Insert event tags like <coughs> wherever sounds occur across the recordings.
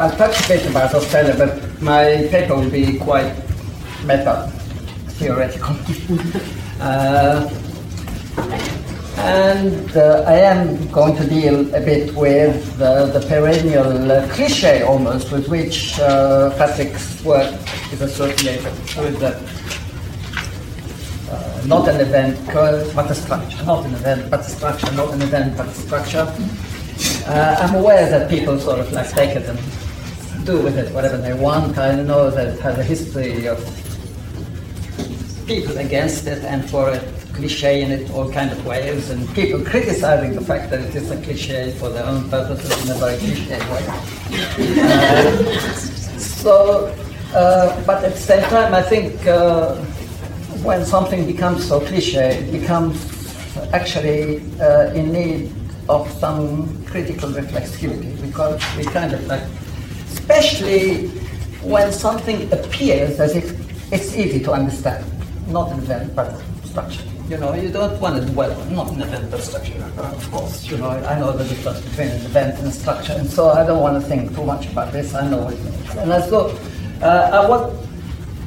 I'll touch a bit about Australia, but my paper will be quite meta theoretical. <laughs> uh, and uh, I am going to deal a bit with uh, the perennial uh, cliche almost with which uh, Patrick's work is associated with uh, not an event but a structure, not an event but a structure, not an event but a structure. Uh, I'm aware that people sort of like take it and do with it whatever they want. I know that it has a history of people against it and for it cliche in it all kind of ways and people criticizing the fact that it is a cliche for their own purposes in a very cliche way. Uh, so, uh, but at the same time, I think uh, when something becomes so cliche, it becomes actually uh, in need of some critical reflexivity because we kind of like, especially when something appears as if it's easy to understand, not an event but structure. You know, you don't want to dwell on not an event but structure, of course. You know, I know the difference between an event and a structure, and so I don't want to think too much about this. I know what it means, and I so uh, I want.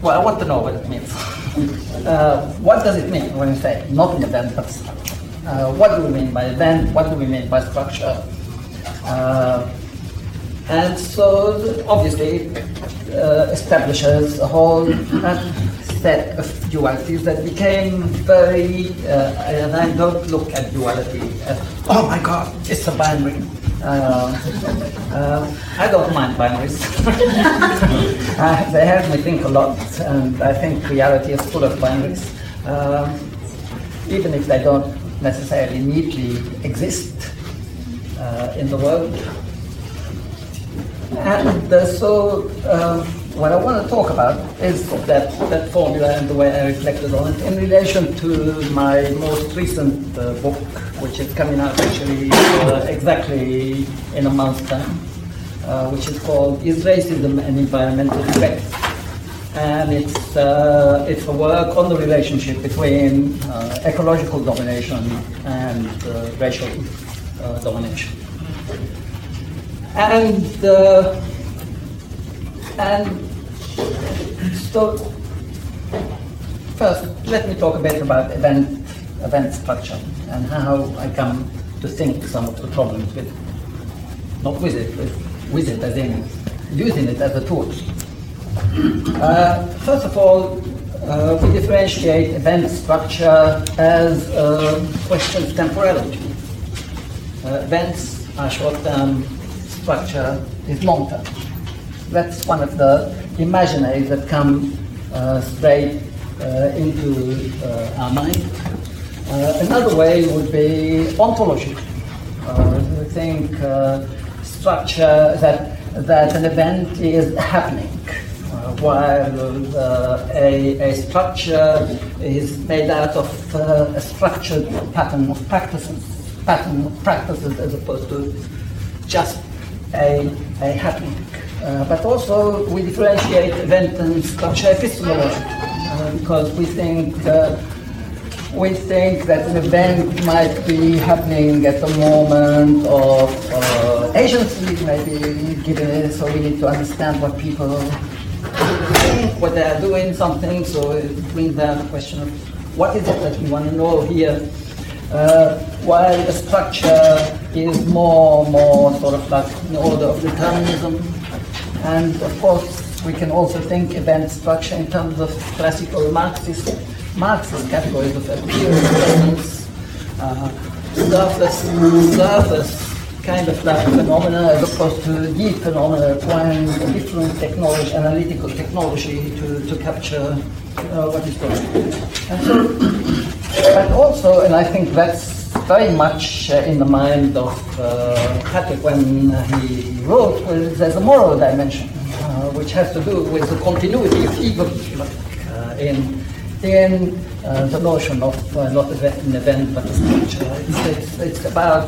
Well, I want to know what it means. <laughs> uh, what does it mean when you say not an event but structure? Uh, what do we mean by event? What do we mean by structure? Uh, and so, obviously, uh, establishes a whole set of dualities that became very, uh, and I don't look at duality as, oh my god, it's a binary. Uh, uh, I don't mind binaries. <laughs> uh, they help me think a lot, and I think reality is full of binaries. Uh, even if they don't necessarily neatly exist uh, in the world. And uh, so, um, what I want to talk about is that, that formula and the way I reflected on it in relation to my most recent uh, book, which is coming out actually uh, exactly in a month's time, uh, which is called Is Racism an Environmental Threat? And it's, uh, it's a work on the relationship between uh, ecological domination and uh, racial domination. And and so, first, let me talk a bit about event, event structure and how I come to think some of the problems with it. Not with it, but with it as in using it as a tool. Uh, first of all, uh, we differentiate event structure as a question of temporality. Uh, events are short-term, structure is long-term. That's one of the imaginaries that come uh, straight uh, into uh, our mind. Uh, another way would be ontology. Uh, I think structure that, that an event is happening while uh, a, a, structure is made out of uh, a structured pattern of practices, pattern of practices as opposed to just a, a happening. Uh, but also we differentiate event and structure epistemologically uh, because we think uh, we think that an event might be happening at the moment of uh, agency, maybe given it, so we need to understand what people think, what they are doing, something. So it brings down the question of what is it that we want to know here. Uh, while the structure is more, more sort of like in order of determinism, and of course, we can also think event structure in terms of classical Marxist, Marxist categories of appearance, uh, surface, surface kind of like phenomena as opposed to deep phenomena requiring different technology, analytical technology to, to capture uh, what is going on. And so, but also, and I think that's very much uh, in the mind of uh, Patrick when he wrote, well, there's a moral dimension, uh, which has to do with the continuity of evil uh, in, in uh, the notion of uh, not an event but a structure. It's, it's, it's about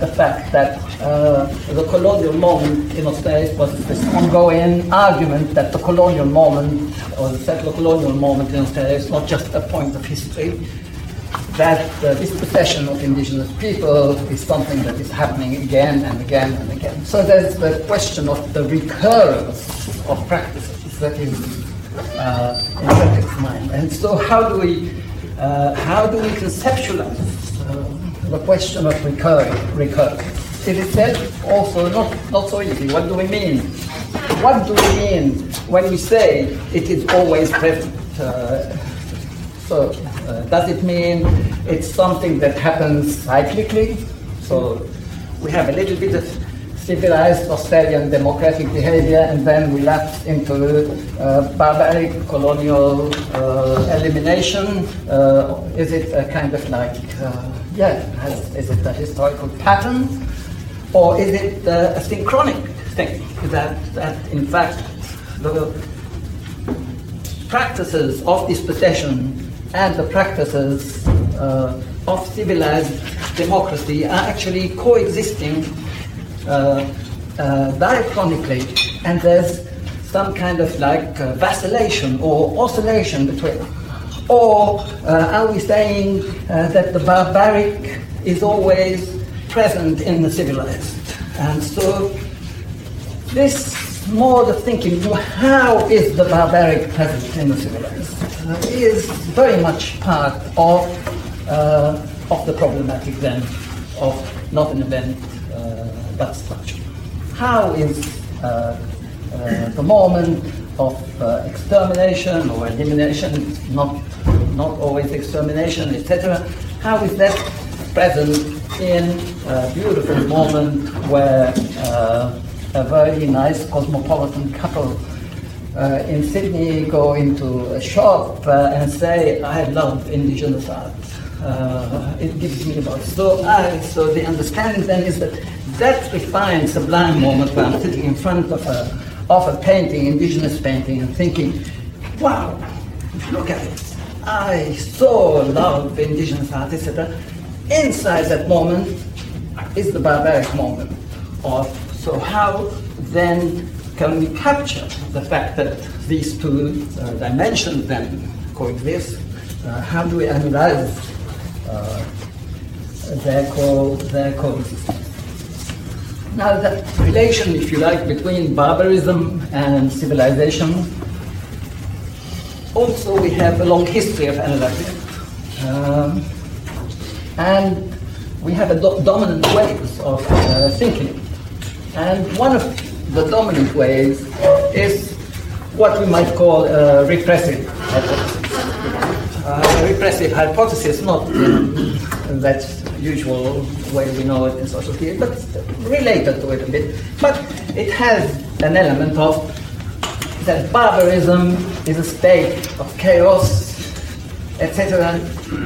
the fact that the colonial moment in Australia was this ongoing argument that the colonial moment or the settler colonial moment in Australia is not just a point of history, that uh, this possession of indigenous people is something that is happening again and again and again. So there's the question of the recurrence of practices that is uh, in Patrick's mind. And so how do we, uh, how do we conceptualize uh, the question of recurring, recurrence? It is said also not, not so easy. What do we mean? What do we mean when we say it is always present? So uh, does it mean it's something that happens cyclically? So we have a little bit of civilized Australian democratic behavior and then we lapse into uh, barbaric colonial uh, elimination? Uh, is it a kind of like, uh, yeah, has, is it a historical pattern? Or is it uh, a synchronic thing that, that in fact the practices of dispossession and the practices uh, of civilized democracy are actually coexisting uh, uh, diachronically, and there's some kind of like uh, vacillation or oscillation between. Or uh, are we saying that the barbaric is always present in the civilized? And so this more the thinking, how is the barbaric present in the civilized, uh, is very much part of, uh, of the problematic then of not an event uh, but structure. How is uh, uh, the moment of uh, extermination or elimination, not, not always extermination, etc., how is that present in a beautiful moment where a very nice cosmopolitan couple uh, in Sydney go into a shop uh, and say, I love indigenous art. Uh, it gives me about so I, so the understanding then is that that refined sublime moment where I'm sitting in front of a, of a painting, indigenous painting, and thinking, wow, look at it. I so love indigenous art, etc. Inside that moment is the barbaric moment of so how then can we capture the fact that these two uh, dimensions then coexist? Uh, how do we analyze uh, their, co- their coexistence? Now, the relation, if you like, between barbarism and civilization, also we have a long history of analyzing. Um, and we have a do- dominant ways of uh, thinking and one of the dominant ways is what we might call a repressive hypothesis. Repressive hypothesis, not in that usual way we know it in social theory, but related to it a bit. But it has an element of that barbarism is a state of chaos, etc.,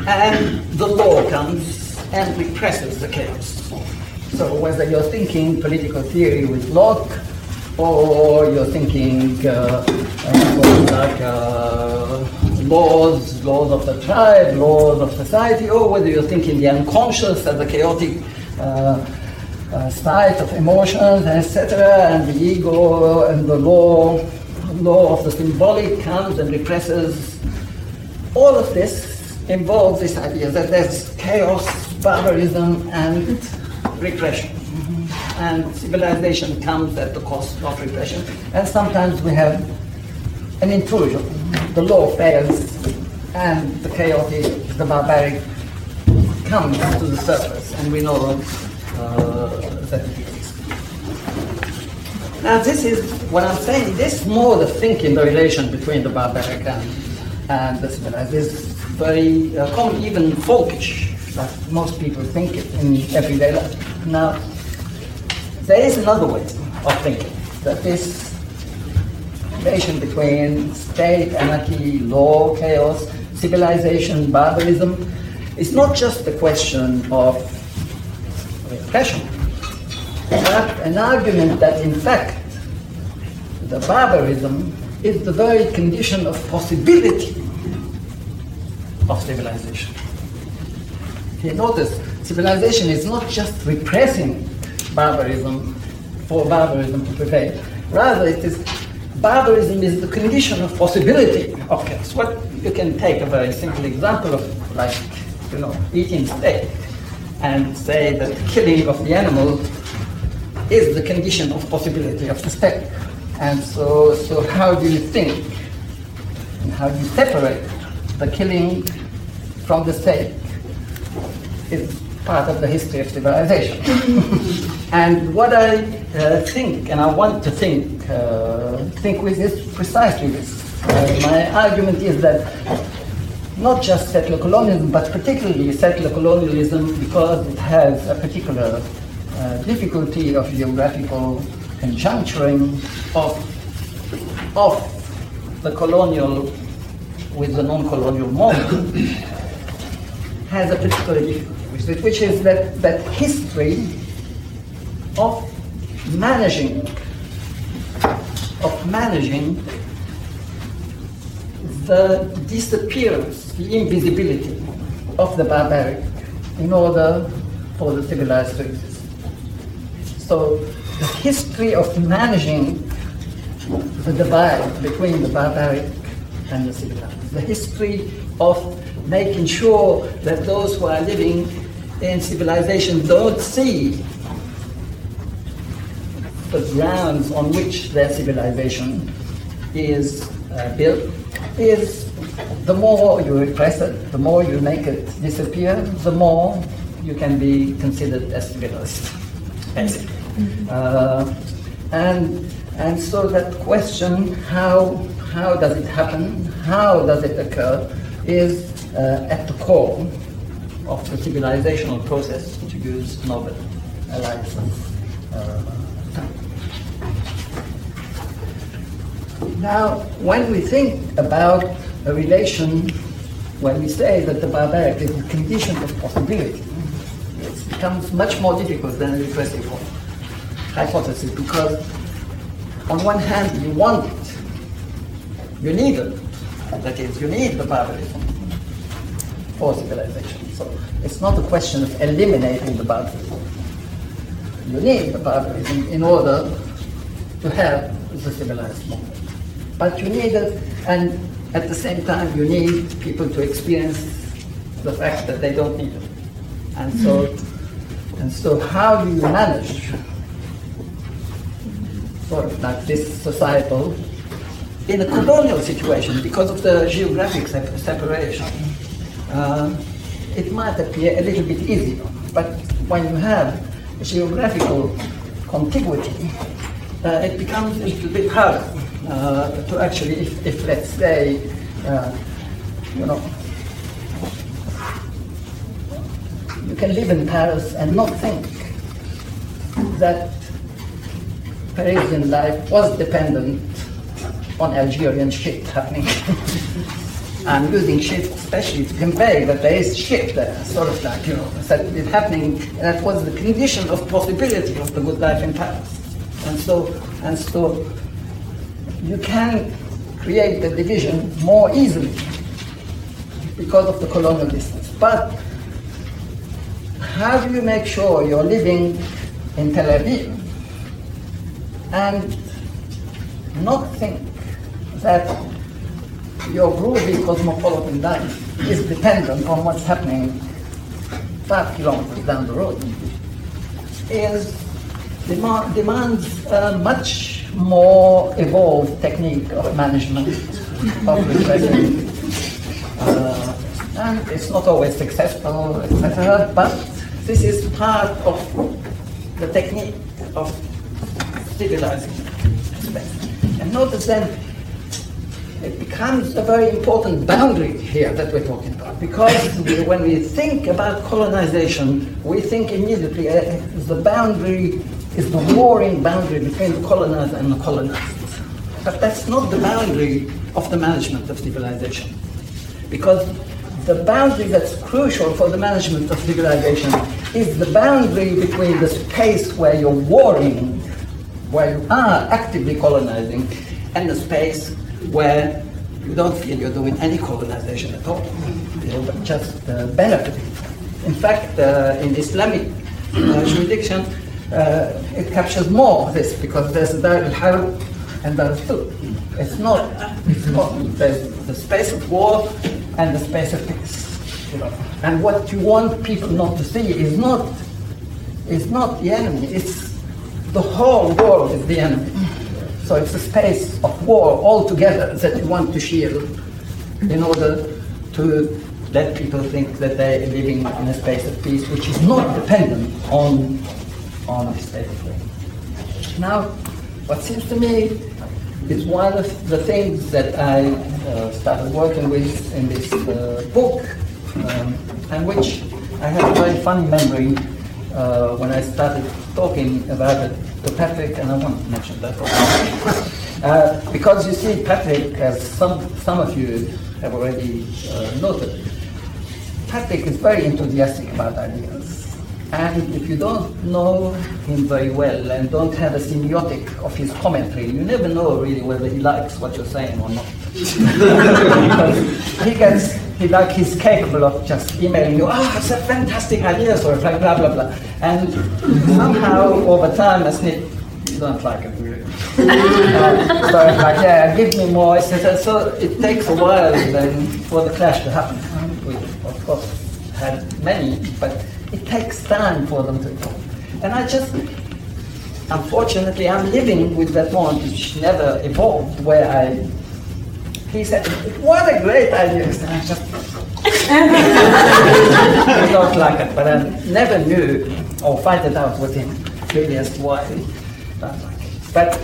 and the law comes and represses the chaos. So whether you're thinking political theory with Locke, or you're thinking uh, uh, like uh, laws, laws of the tribe, laws of society, or whether you're thinking the unconscious as a chaotic uh, uh, state of emotions, etc., and the ego and the law, law of the symbolic comes and represses. All of this involves this idea that there's chaos, barbarism, and repression. And civilization comes at the cost of repression. And sometimes we have an intrusion. The law fails, and the chaotic, the barbaric comes to the surface, and we know uh, that. Now, this is what I'm saying. This more the thinking, the relation between the barbaric and, and this, is very uh, common, even folkish that most people think it in everyday life. Now, there is another way of thinking that this relation between state, anarchy, law, chaos, civilization, barbarism is not just a question of repression, but an argument that in fact the barbarism is the very condition of possibility of civilization. Okay, notice, civilization is not just repressing barbarism for barbarism to prevail. Rather, it is barbarism is the condition of possibility of chaos. What you can take a very simple example of like you know, eating steak and say that killing of the animal is the condition of possibility of the steak. And so, so how do you think and how do you separate the killing from the steak is part of the history of civilization. <laughs> and what I uh, think, and I want to think, uh, think with is precisely this. Uh, my argument is that not just settler colonialism, but particularly settler colonialism because it has a particular uh, difficulty of geographical conjuncturing of, of the colonial with the non-colonial moment <coughs> has a particular difficulty, which is that, that history of managing of managing the disappearance, the invisibility of the barbaric in order for the civilized to exist. So the history of managing the divide between the barbaric and the civilized, the history of making sure that those who are living in civilization don't see the grounds on which their civilization is uh, built is the more you repress it, the more you make it disappear, the more you can be considered as civilized, basically. Uh, and, and so that question, how, how does it happen, how does it occur, is uh, at the core of the civilizational process, to use Norbert Elias's uh, Now, when we think about a relation, when we say that the barbaric is a condition of possibility, it becomes much more difficult than a repressive hypothesis because, on one hand, you want it, you need it, that is, you need the barbarism for civilization. So it's not a question of eliminating the barbarism. You need the barbarism in order to have the civilized moment. But you need it, and at the same time, you need people to experience the fact that they don't need it. And so, and so how do you manage of like this societal in a colonial situation because of the geographic separation? Uh, it might appear a little bit easier, but when you have geographical contiguity, uh, it becomes a little bit harder uh, to actually, if, if let's say, uh, you know, you can live in Paris and not think that Parisian life was dependent on Algerian shit happening. <laughs> I'm using shit especially to convey that there is shit there, sort of like, you know, that it's happening, that was the condition of possibility of the good life in Paris. And so, and so you can create the division more easily because of the colonial distance. But how do you make sure you're living in Tel Aviv and not think that your groovy cosmopolitan life is dependent on what's happening five kilometers down the road is demand, demands uh, much more evolved technique of management of repressing. Uh, and it's not always successful, etc. But this is part of the technique of civilizing And notice then it becomes a very important boundary here that we're talking about. Because when we think about colonization, we think immediately uh, the boundary is the warring boundary between the colonizer and the colonized. But that's not the boundary of the management of civilization. Because the boundary that's crucial for the management of civilization is the boundary between the space where you're warring, where you are actively colonizing, and the space where you don't feel you're doing any colonization at all, you're just uh, benefiting. In fact, uh, in Islamic uh, jurisdiction, uh, it captures more of this because there's a Dar al-Harb and Dar al It's not, it's not, there's the space of war and the space of peace. You know? And what you want people not to see is not is not the enemy. It's the whole world is the enemy. So it's a space of war altogether that you want to shield in order to let people think that they're living in a space of peace, which is not dependent on on this state of things. Now, what seems to me is one of the things that I uh, started working with in this uh, book, um, and which I have a very funny memory uh, when I started talking about it to Patrick, and I want to mention that uh, because you see, Patrick, as some some of you have already uh, noted, Patrick is very enthusiastic about ideas. And if you don't know him very well and don't have a semiotic of his commentary, you never know really whether he likes what you're saying or not. <laughs> he gets, he like he's capable of just emailing you, oh, it's a fantastic idea, of like blah blah blah. And somehow over time, as Nick, you don't like it uh, <laughs> so it's like, yeah, give me more. So it takes a while then for the clash to happen. We, of course, had many, but it takes time for them to evolve. And I just, unfortunately, I'm living with that one which never evolved, where I, he said, what a great idea. And <laughs> I just, I don't like it, but I never knew or find it out with him to why I don't like it. But,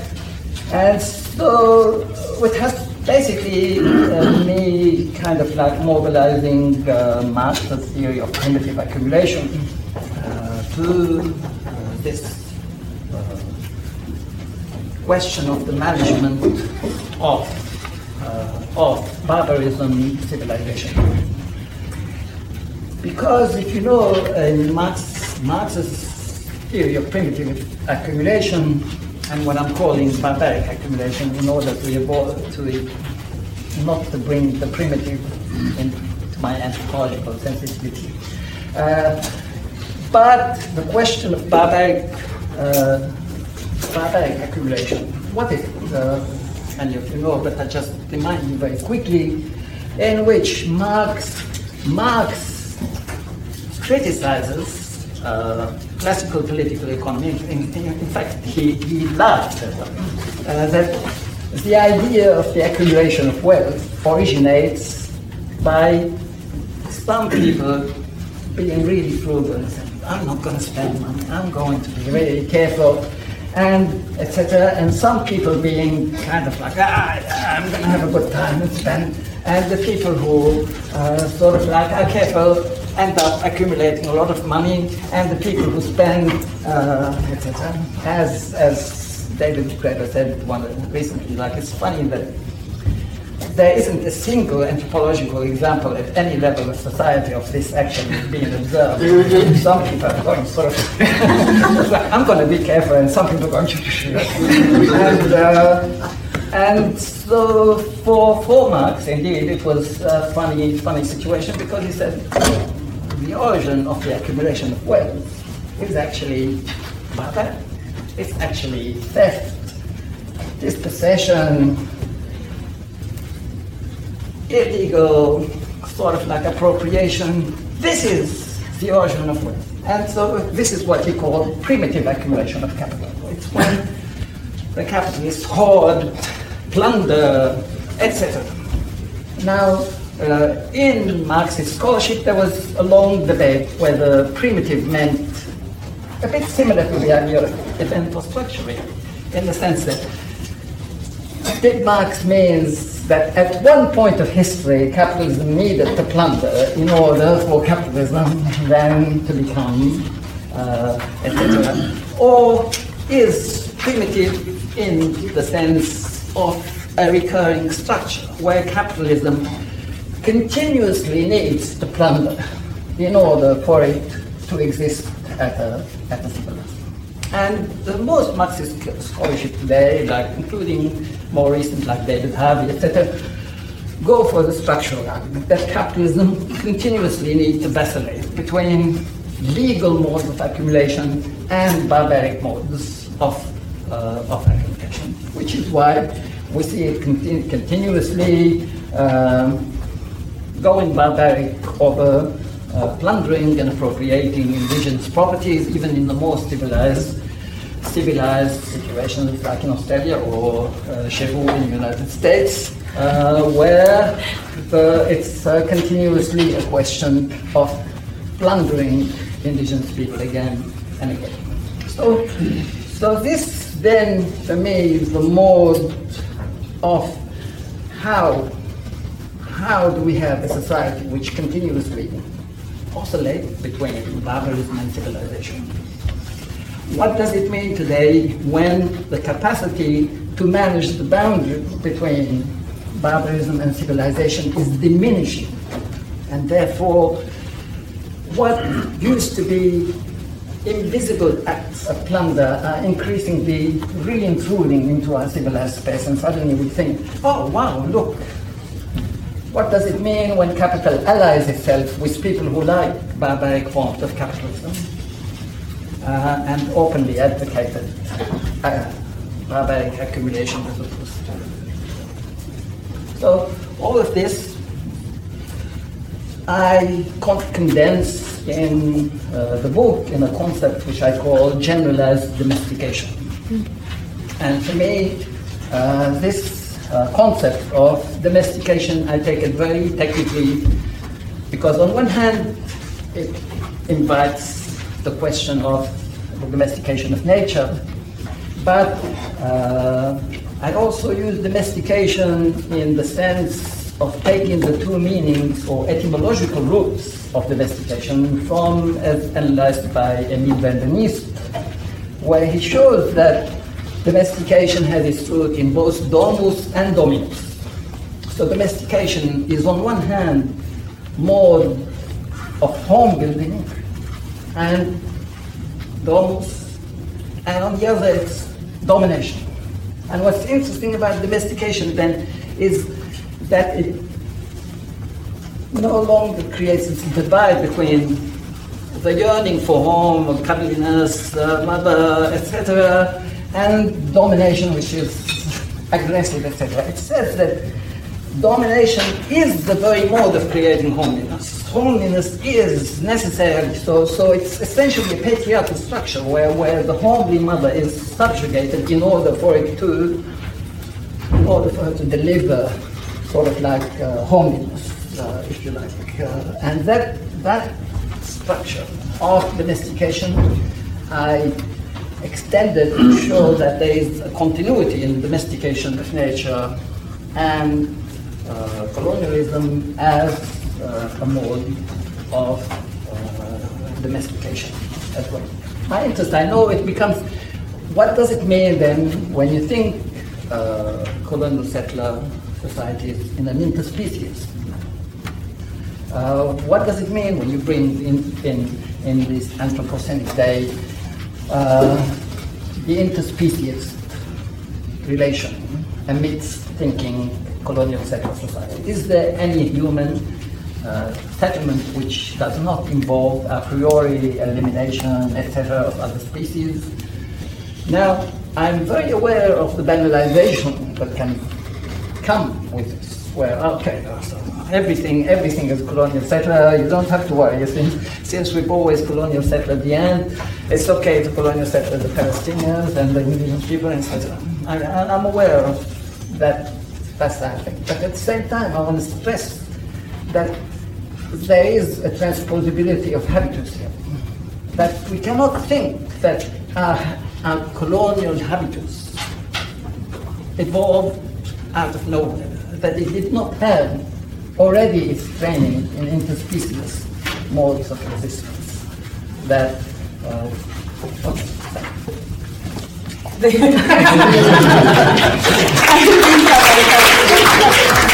and so it has basically uh, me kind of like mobilizing uh, Marx's theory of primitive accumulation uh, to uh, this uh, question of the management of of barbarism civilization. Because if you know in Marx, Marx's theory of primitive accumulation, and what I'm calling barbaric accumulation in order to evolve, to not to bring the primitive into my anthropological sensitivity. Uh, but the question of barbaric, uh, barbaric accumulation, what is it? Uh, and if you know, but I just remind you very quickly, in which Marx, Marx criticizes uh, classical political economy. In, in, in fact, he, he loved uh, that the idea of the accumulation of wealth originates by some people being really saying, I'm not going to spend money, I'm going to be very careful, and etc. And some people being kind of like, ah, I'm going to have a good time and spend. And the people who uh, sort of like are careful end up accumulating a lot of money, and the people who spend, uh, etc. As as David Graeber said one recently, like it's funny that there isn't a single anthropological example at any level of society of this action being observed. <laughs> some people are going sort of, <laughs> I'm going to be careful, and some people are going to, and, uh, and so for, for Marx, indeed, it was a funny, funny situation because he said the origin of the accumulation of wealth is actually barbaric. It's actually theft, dispossession, illegal sort of like appropriation. This is the origin of wealth. And so this is what we call primitive accumulation of capital. It's when the capitalists hoard, plunder, etc. Now, uh, in Marxist scholarship, there was a long debate whether primitive meant a bit similar to the idea of event structuring, in the sense that did Marx means that at one point of history, capitalism needed to plunder in order for capitalism <laughs> then to become, uh, etc. Or is primitive in the sense of a recurring structure where capitalism continuously needs to plunder in order for it to exist at a, at a. And the most Marxist scholarship today, like including more recent like David Harvey, etc., go for the structural argument that capitalism continuously needs to vacillate between legal modes of accumulation and barbaric modes of, uh, of accumulation, which is why we see it continu- continuously um, going barbaric over uh, plundering and appropriating indigenous properties, even in the more civilized civilized situations like in Australia or uh, in the United States, uh, where the, it's uh, continuously a question of plundering indigenous people again and again. So, so this then, for me, is the mode of how, how do we have a society which continuously oscillates between barbarism and civilization. What does it mean today when the capacity to manage the boundary between barbarism and civilization is diminishing? And therefore, what used to be invisible acts of plunder are increasingly re-intruding into our civilized space, and suddenly we think, oh wow, look, what does it mean when capital allies itself with people who like barbaric forms of capitalism uh, and openly advocated uh, barbaric accumulation of? So all of this I condense in uh, the book in a concept which I call generalized domestication. And for me, uh, this uh, concept of domestication, I take it very technically because on one hand, it invites the question of the domestication of nature, but uh, I also use domestication in the sense of taking the two meanings or etymological roots of domestication from, as analyzed by Emile Benveniste where he shows that domestication has its root in both domus and dominus. So domestication is on one hand more of home building and domus, and on the other it's domination. And what's interesting about domestication then is that it no longer creates this divide between the yearning for home, cuddliness, uh, mother, etc., and domination, which is aggressive, etc. It says that domination is the very mode of creating homeliness. Homeliness is necessary, so, so it's essentially a patriarchal structure where, where the homely mother is subjugated in order for it to, in order for her to deliver sort of like uh, homeliness, uh, if you like. Uh, and that, that structure of domestication, I extended to show that there is a continuity in domestication of nature and uh, colonialism as uh, a mode of uh, domestication as well. My interest, I know it becomes, what does it mean then when you think colonial settler societies in an interspecies. Uh, what does it mean when you bring in, in, in this Anthropocenic day uh, the interspecies relation amidst thinking colonial settler society? Is there any human uh, settlement which does not involve a priori elimination, etc., of other species? Now, I'm very aware of the banalization that can come with this, where, okay, so everything, everything is colonial settler, you don't have to worry. Since, since we've always colonial settler the end, it's okay to colonial settle the Palestinians and the indigenous people, etc. I, I'm aware of that, that's that. But at the same time, I want to stress that there is a transposability of habitus here. That we cannot think that our, our colonial habitus evolved out of nowhere, that it did not have already its training in interspecies modes of resistance. That uh, okay. <laughs> <laughs>